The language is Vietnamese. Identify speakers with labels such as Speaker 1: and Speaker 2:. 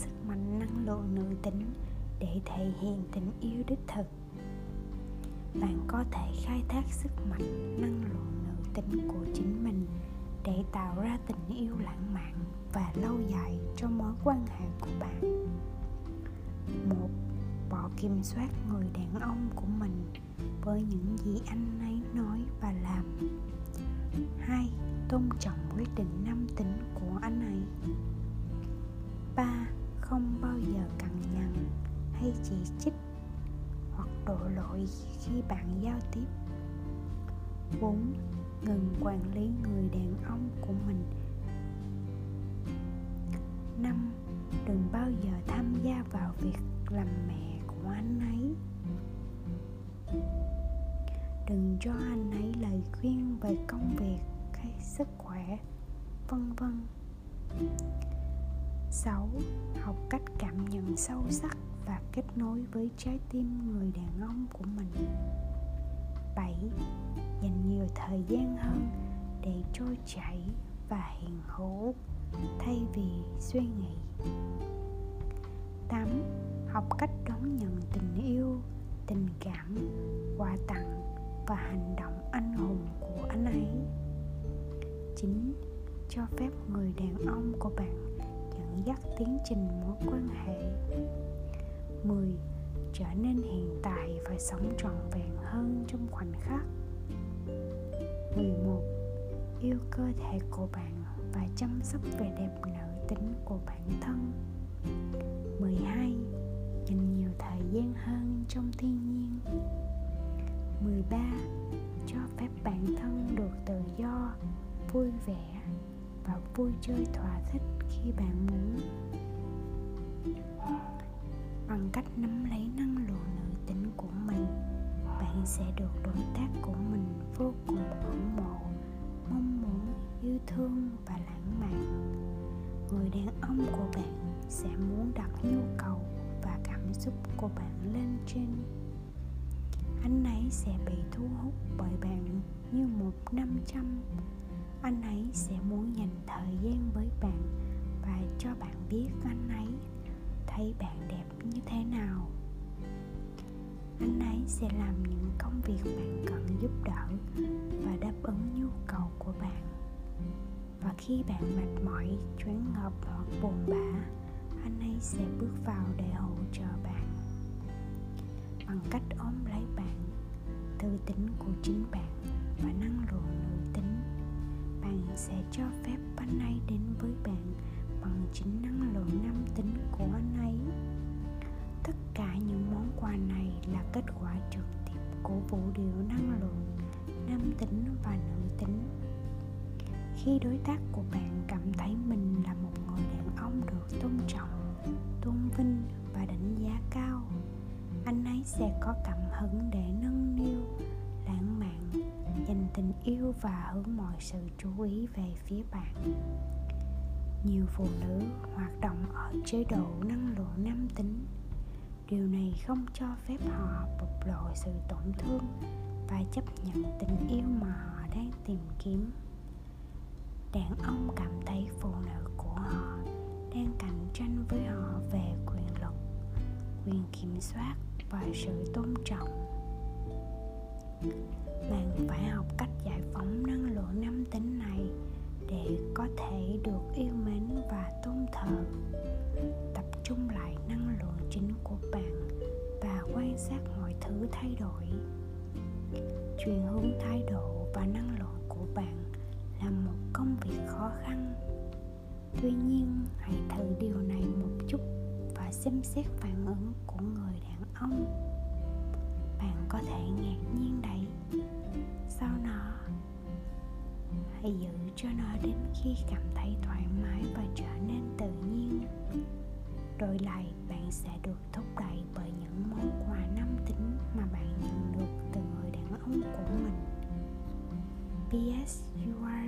Speaker 1: sức mạnh năng lượng nữ tính để thể hiện tình yêu đích thực. Bạn có thể khai thác sức mạnh năng lượng nữ tính của chính mình để tạo ra tình yêu lãng mạn và lâu dài cho mối quan hệ của bạn. Một, bỏ kiểm soát người đàn ông của mình với những gì anh ấy nói và làm. Hai, tôn trọng quyết định nam tính của anh ấy. Ba không bao giờ cằn nhằn hay chỉ trích hoặc đổ lỗi khi bạn giao tiếp 4. Ngừng quản lý người đàn ông của mình 5. Đừng bao giờ tham gia vào việc làm mẹ của anh ấy Đừng cho anh ấy lời khuyên về công việc hay sức khỏe, vân vân 6. Học cách cảm nhận sâu sắc và kết nối với trái tim người đàn ông của mình 7. Dành nhiều thời gian hơn để trôi chảy và hiền hữu thay vì suy nghĩ 8. Học cách đón nhận tình yêu, tình cảm, quà tặng và hành động anh hùng của anh ấy 9. Cho phép người đàn ông của bạn dẫn dắt tiến trình mối quan hệ 10. Trở nên hiện tại và sống trọn vẹn hơn trong khoảnh khắc 11. Yêu cơ thể của bạn và chăm sóc vẻ đẹp nữ tính của bản thân 12. Dành nhiều thời gian hơn trong thiên nhiên 13. Cho phép bản thân được tự do, vui vẻ và vui chơi thỏa thích khi bạn muốn. Bằng cách nắm lấy năng lượng nữ tính của mình, bạn sẽ được đối tác của mình vô cùng ngưỡng mộ, mong muốn, yêu thương và lãng mạn. Người đàn ông của bạn sẽ muốn đặt nhu cầu và cảm xúc của bạn lên trên. Anh ấy sẽ bị thu hút bởi bạn như một năm trăm anh ấy sẽ muốn dành thời gian với bạn và cho bạn biết anh ấy thấy bạn đẹp như thế nào. Anh ấy sẽ làm những công việc bạn cần giúp đỡ và đáp ứng nhu cầu của bạn. Và khi bạn mệt mỏi, choáng ngợp hoặc buồn bã, anh ấy sẽ bước vào để hỗ trợ bạn bằng cách ôm lấy bạn, từ tính của chính bạn và năng lượng nữ tính bạn sẽ cho phép anh ấy đến với bạn bằng chính năng lượng nam tính của anh ấy. Tất cả những món quà này là kết quả trực tiếp của vũ điệu năng lượng nam tính và nữ tính. Khi đối tác của bạn cảm thấy mình là một người đàn ông được tôn trọng, tôn vinh và đánh giá cao, anh ấy sẽ có cảm hứng để nâng niu tình yêu và hướng mọi sự chú ý về phía bạn. Nhiều phụ nữ hoạt động ở chế độ năng lượng nam tính. Điều này không cho phép họ bộc lộ sự tổn thương và chấp nhận tình yêu mà họ đang tìm kiếm. Đàn ông cảm thấy phụ nữ của họ đang cạnh tranh với họ về quyền lực, quyền kiểm soát và sự tôn trọng. Bạn phải học và quan sát mọi thứ thay đổi. Chuyển hướng thái độ và năng lượng của bạn là một công việc khó khăn. Tuy nhiên, hãy thử điều này một chút và xem xét phản ứng của người đàn ông. Bạn có thể ngạc nhiên đấy. Sau nó hãy giữ cho nó đến khi cảm thấy thoải mái và trở rồi lại bạn sẽ được thúc đẩy bởi những món quà năm tính mà bạn nhận được từ người đàn ông của mình. PS you are